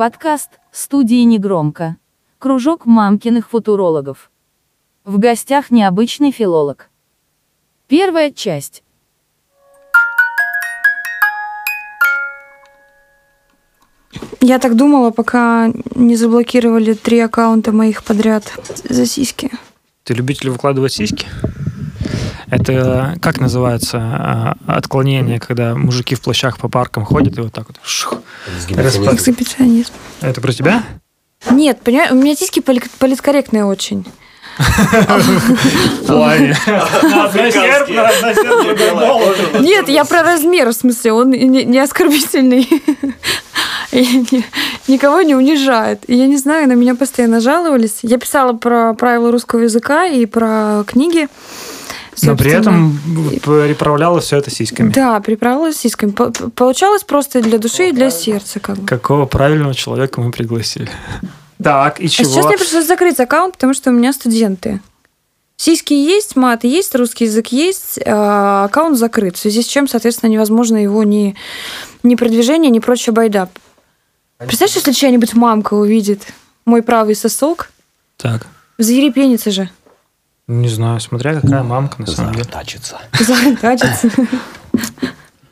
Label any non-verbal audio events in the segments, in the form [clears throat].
Подкаст студии «Негромко». Кружок мамкиных футурологов. В гостях необычный филолог. Первая часть. Я так думала, пока не заблокировали три аккаунта моих подряд за сиськи. Ты любитель выкладывать сиськи? Это как называется а, отклонение, когда мужики в плащах по паркам ходят и вот так вот шух, Эксгибиционизм. Это про тебя? Нет, понимаешь, у меня сиськи поли- политкорректные очень. [laughs] Нет, я про размер, в смысле, он не, оскорбительный. [laughs] И никого не унижает. И я не знаю, на меня постоянно жаловались. Я писала про правила русского языка и про книги. Но при собственно. этом переправляла все это сиськами. Да, приправилась сиськами. По- Получалось просто для души и для сердца. Как бы. Какого правильного человека мы пригласили? Так, и А сейчас чего? мне пришлось закрыть аккаунт, потому что у меня студенты. Сиськи есть, мат есть, русский язык есть, а аккаунт закрыт. В связи с чем, соответственно, невозможно его ни, ни продвижение, ни прочая байда. Представляешь, если чья-нибудь мамка увидит мой правый сосок, Так, заерепенится же. Не знаю, смотря какая мамка на самом деле. Заортачится.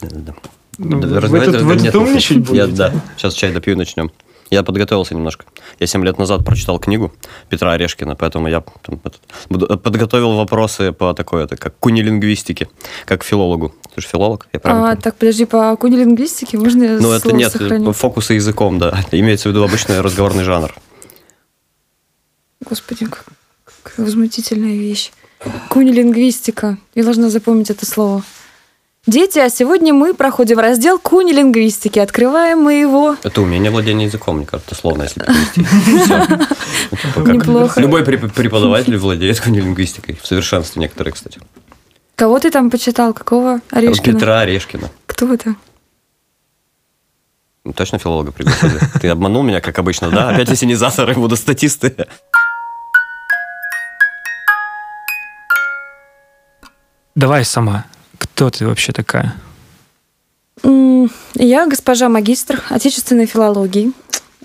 Да. Ну, Вы тут умничать Я, будете? да, сейчас чай допью и начнем. Я подготовился немножко. Я 7 лет назад прочитал книгу Петра Орешкина, поэтому я э, подготовил вопросы по такой, это как кунилингвистике, как филологу. Ты же филолог, я правильно А, помню? так, подожди, по кунилингвистике можно я Ну, это нет, сохраню? фокусы языком, да. Имеется в виду обычный разговорный жанр. Господи, как, какая возмутительная вещь. Кунилингвистика. Я должна запомнить это слово. Дети, а сегодня мы проходим раздел кунилингвистики. Открываем мы его. Это умение владения языком, мне кажется, словно, если перевести. Неплохо. Любой преп- преподаватель владеет кунилингвистикой. В совершенстве некоторые, кстати. Кого ты там почитал? Какого Орешкина? Петра Орешкина. Кто это? Точно филолога пригласили? Ты обманул меня, как обычно, да? Опять ассенизаторы будут статисты. Давай сама. Кто ты вообще такая? Я госпожа магистр отечественной филологии.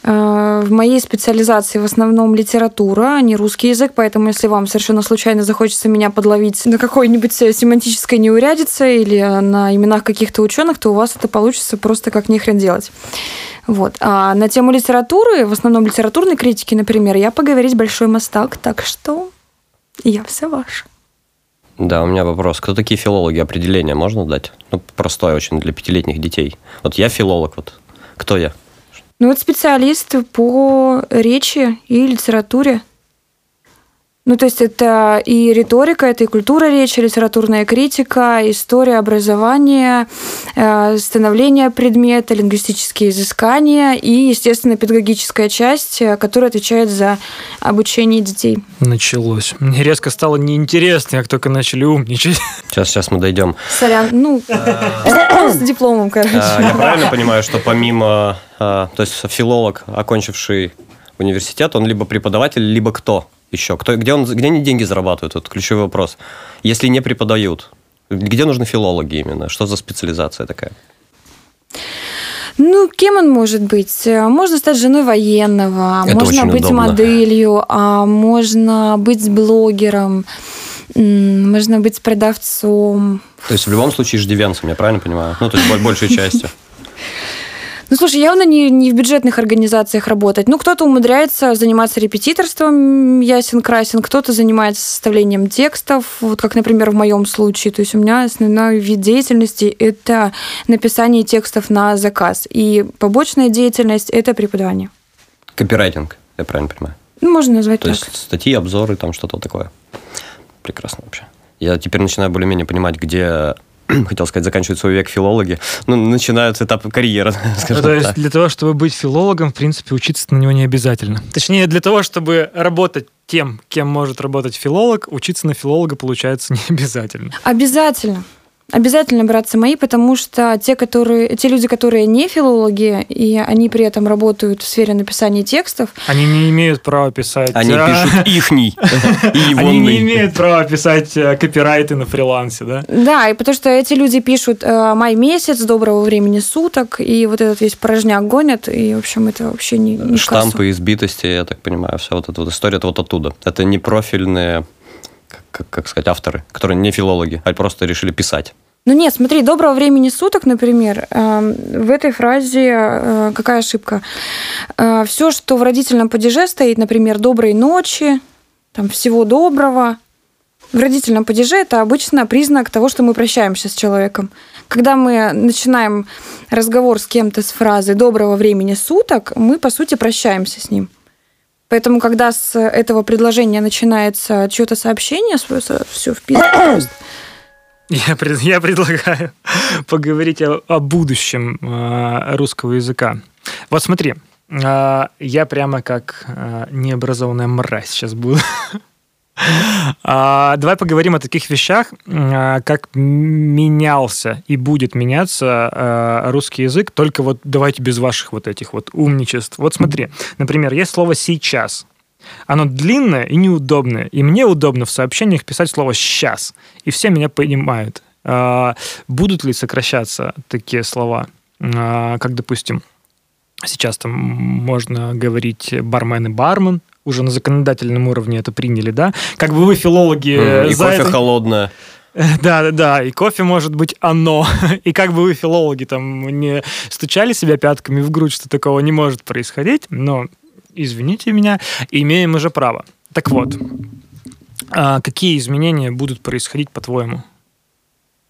А, В моей специализации в основном литература, а не русский язык, поэтому если вам совершенно случайно захочется меня подловить на какой-нибудь э, семантической неурядице или на именах каких-то ученых, то у вас это получится просто как нехрен делать. Вот. А на тему литературы, в основном литературной критики, например, я поговорить большой мастак, так что я вся ваша. Да, у меня вопрос. Кто такие филологи? Определение можно дать? Ну, простое очень для пятилетних детей. Вот я филолог, вот. Кто я? Ну вот специалист по речи и литературе. Ну, то есть это и риторика, это и культура речи, литературная критика, история образования, э, становление предмета, лингвистические изыскания и, естественно, педагогическая часть, э, которая отвечает за обучение детей. Началось. Мне резко стало неинтересно, как только начали умничать. Сейчас, сейчас мы дойдем. Сорян, ну, с дипломом, короче. А, Я правильно понимаю, что помимо... а, То есть филолог, окончивший университет, он либо преподаватель, либо кто еще? Кто, где, он, где они деньги зарабатывают? Это ключевой вопрос. Если не преподают, где нужны филологи именно? Что за специализация такая? Ну, кем он может быть? Можно стать женой военного, Это можно быть удобно. моделью, а можно быть блогером, можно быть продавцом. То есть в любом случае иждивенцем, я правильно понимаю? Ну, то есть бо- [laughs] большей частью. Ну, слушай, явно не, не в бюджетных организациях работать. Ну, кто-то умудряется заниматься репетиторством, ясен-красен, кто-то занимается составлением текстов, вот как, например, в моем случае. То есть у меня основной вид деятельности – это написание текстов на заказ. И побочная деятельность – это преподавание. Копирайтинг, я правильно понимаю? Ну, можно назвать То так. есть статьи, обзоры, там что-то такое. Прекрасно вообще. Я теперь начинаю более-менее понимать, где, [clears throat] хотел сказать, заканчивает свой век филологи, ну, начинают этап карьеры, [laughs] скажем то есть для того, чтобы быть филологом, в принципе, учиться на него не обязательно. Точнее, для того, чтобы работать тем, кем может работать филолог, учиться на филолога получается [laughs] не обязательно. Обязательно. Обязательно браться мои, потому что те, которые, те люди, которые не филологи, и они при этом работают в сфере написания текстов. Они не имеют права писать. Они а, пишут [laughs] ихний и Они не егонный. имеют права писать э, копирайты на фрилансе, да? Да, и потому что эти люди пишут э, май месяц, доброго времени суток, и вот этот весь порожняк гонят, и, в общем, это вообще не, не в кассу. Штампы, избитости, я так понимаю, вся вот эта вот история, это вот оттуда. Это не профильные, как, как- сказать, авторы, которые не филологи, а просто решили писать. Ну нет, смотри, доброго времени суток, например, эм, в этой фразе э, какая ошибка? Все, что в родительном падеже стоит, например, доброй ночи, там всего доброго. В родительном падеже это обычно признак того, что мы прощаемся с человеком. Когда мы начинаем разговор с кем-то с фразой доброго времени суток, мы по сути прощаемся с ним. Поэтому, когда с этого предложения начинается чье-то сообщение, все в пизду просто. Я, пред- я предлагаю [laughs] поговорить о, о будущем э, русского языка. Вот смотри, э, я прямо как э, необразованная мразь сейчас буду. [laughs] А, Давай поговорим о таких вещах, э, как менялся и будет меняться э, русский язык, только вот давайте без ваших вот этих вот умничеств. Вот смотри, например, есть слово «сейчас». Оно длинное и неудобное. И мне удобно в сообщениях писать слово «сейчас». И все меня понимают. А, Будут ли сокращаться такие слова? А, Как, допустим, сейчас там можно говорить бармен и бармен, уже на законодательном уровне это приняли, да? Как бы вы, филологи, Мгм. И за кофе это- холодное. [laughs] да, да, да. И кофе может быть оно. [laughs] И как бы вы, филологи, там не стучали себя пятками в грудь, что такого не может происходить, но извините меня, имеем уже право. Так вот, а какие изменения будут происходить, по-твоему?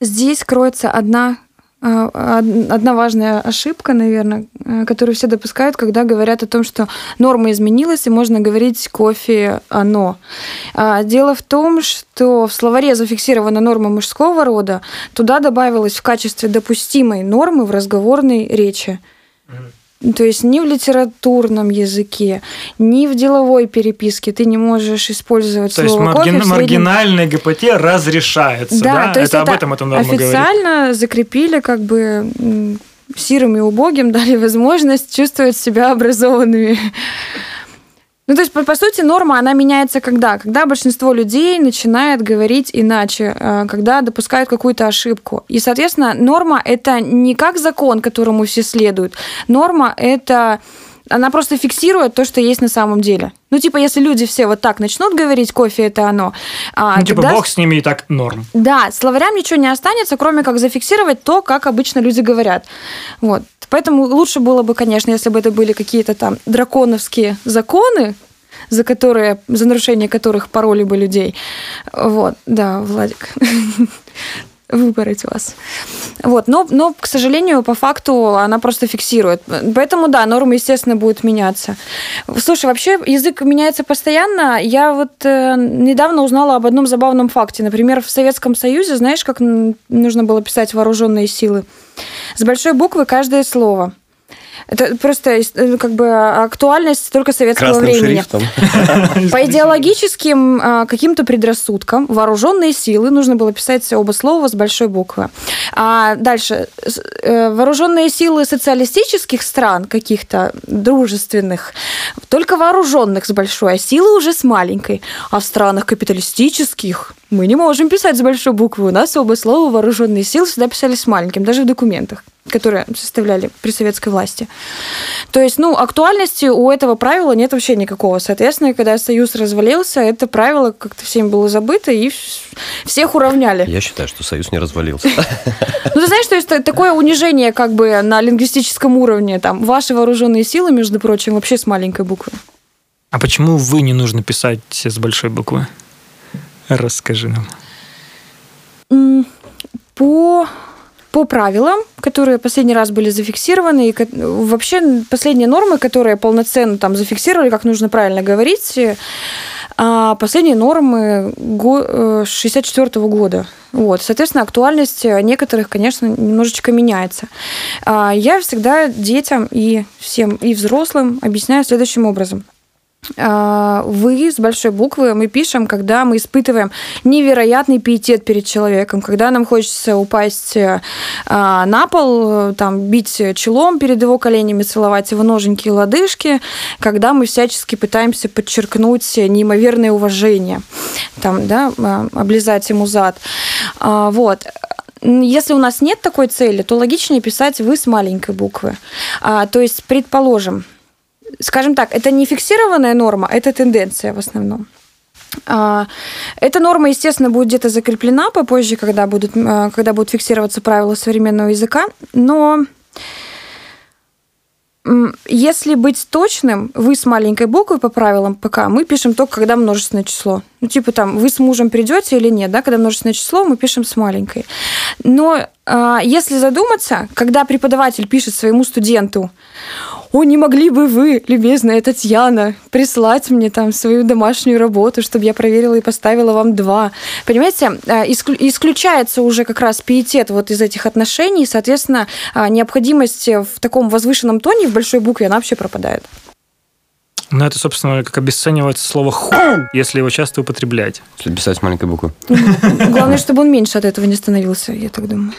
Здесь кроется одна, а, од- одна важная ошибка, наверное, которую все допускают, когда говорят о том, что норма изменилась, и можно говорить кофе оно. А, Дело в том, что в словаре зафиксирована норма мужского рода, туда добавилась в качестве допустимой нормы в разговорной речи. То есть ни в литературном языке, ни в деловой переписке ты не можешь использовать То есть слово кофе маргин- в среднем- маргинальный ГПТ разрешается, да? то есть это, об этом эта норма говорит. официально закрепили, как бы сирым и убогим [laughs] дали возможность чувствовать себя образованными. Ну, то есть, по, по сути, норма, она меняется когда? Когда большинство людей начинает говорить иначе, э, когда допускают какую-то ошибку. И, соответственно, норма – это не как закон, которому все следуют. Норма – это она просто фиксирует то, что есть на самом деле. Ну, типа, если люди все вот так начнут говорить, кофе это оно. а, Ну, типа, тогда- бог с ними и так норм. да, словарям ничего не останется, кроме как зафиксировать то, как обычно люди говорят. Вот. Поэтому лучше было бы, конечно, если бы это были какие-то там драконовские законы, за которые, за нарушение которых пароли бы людей. Вот, да, Владик. [laughs] Выбрать вас. Вот, но, но, к сожалению, по факту она просто фиксирует. Поэтому, да, норма, естественно, будет меняться. Слушай, вообще язык меняется постоянно. Я вот э, недавно узнала об одном забавном факте. Например, в Советском Союзе, знаешь, как нужно было писать вооруженные силы? С большой буквы каждое слово. Это просто э, как бы актуальность только советского Красным времени. шрифтом. По идеологическим а, каким-то предрассудкам вооруженные силы нужно было писать оба слова с большой буквы. А дальше э, вооруженные силы социалистических стран каких-то дружественных только вооруженных с большой, а силы уже с маленькой. А в странах капиталистических мы не можем писать с большой буквы. У нас оба слова вооруженные силы всегда писались с маленьким, даже в документах которые составляли при советской власти. То есть, ну, актуальности у этого правила нет вообще никакого. Соответственно, когда Союз развалился, это правило как-то всем было забыто, и вс- всех уравняли. Я считаю, что Союз не развалился. [laughs] Ну, ты знаешь, то есть та- такое унижение как бы на лингвистическом уровне, там, ваши вооруженные силы, между прочим, вообще с маленькой буквы. А почему вы не нужно писать с большой буквы? Расскажи нам. По по правилам, которые последний раз были зафиксированы, и вообще последние нормы, которые полноценно там зафиксировали, как нужно правильно говорить, э, а последние нормы го- э, 64 года. Вот, соответственно, актуальность некоторых, конечно, немножечко меняется. А Я всегда детям и всем, и взрослым объясняю следующим образом. А, вы с большой буквы мы пишем, когда мы испытываем невероятный пиетет перед человеком, когда нам хочется упасть а, на пол, там, бить челом перед его коленями, целовать его ноженьки и лодыжки, когда мы всячески пытаемся подчеркнуть неимоверное уважение, там, да, а, облизать ему зад. Вот. Если у нас нет такой цели, то логичнее писать «вы» с маленькой буквы. То есть, предположим, скажем так, это не фиксированная норма, это тенденция в основном. А, эта норма, естественно, будет где-то закреплена попозже, когда будут, а, когда будут фиксироваться правила современного языка, но если быть точным, вы с маленькой буквы по правилам ПК, мы пишем только, когда множественное число. Ну, типа там, вы с мужем придете или нет, да, когда множественное число, мы пишем с маленькой. Но а, если задуматься, когда преподаватель пишет своему студенту, о, не могли бы вы, любезная Татьяна, прислать мне там свою домашнюю работу, чтобы я проверила и поставила вам два. Понимаете, а, исключается уже как раз пиетет вот из этих отношений, соответственно, а, необходимость в таком возвышенном тоне в большой букве, она вообще пропадает. Ну, это, собственно, как обесценивается слово «ху», если его часто употреблять. Если писать с маленькой буквы. Главное, чтобы он меньше от этого не становился, я так думаю.